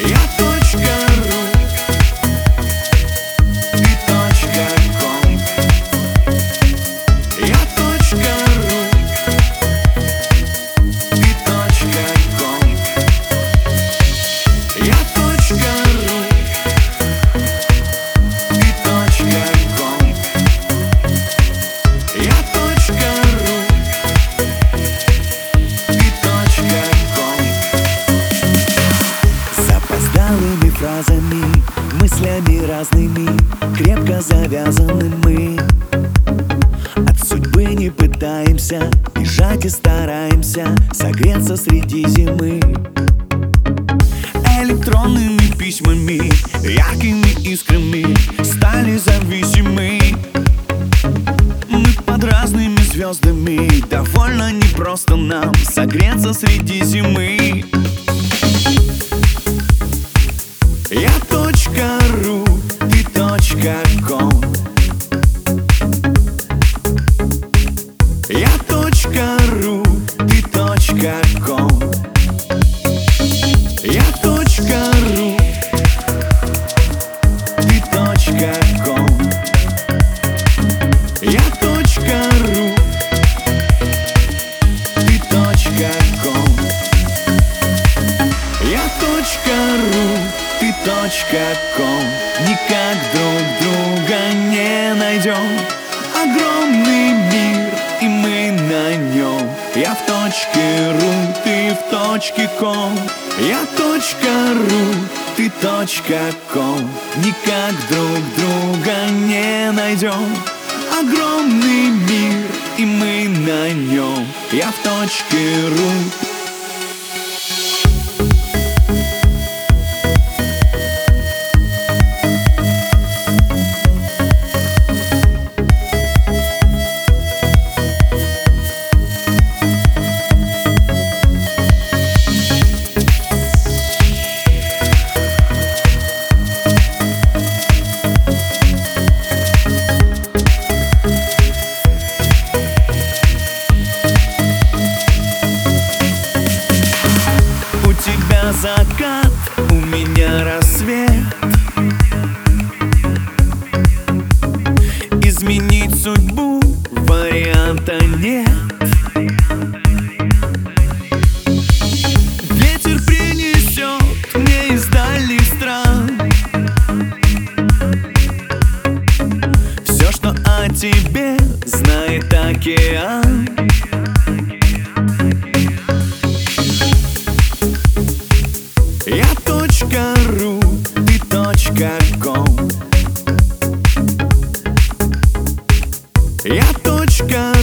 Я фразами, мыслями разными Крепко завязаны мы. От судьбы не пытаемся Бежать и стараемся Согреться среди зимы. Электронными письмами Яркими искрами Стали зависимы. Мы под разными звездами Довольно непросто нам Согреться среди зимы я точка точка ком. Никак друг друга не найдем. Огромный мир, и мы на нем. Я в точке ру, ты в точке ком. Я точка ру, ты точка ком. Никак друг друга не найдем. Огромный мир, и мы на нем. Я в точке ру, тебя закат, у меня рассвет. Изменить судьбу варианта нет. Ветер принесет мне из дальних стран Все, что о тебе знает океан Я точка.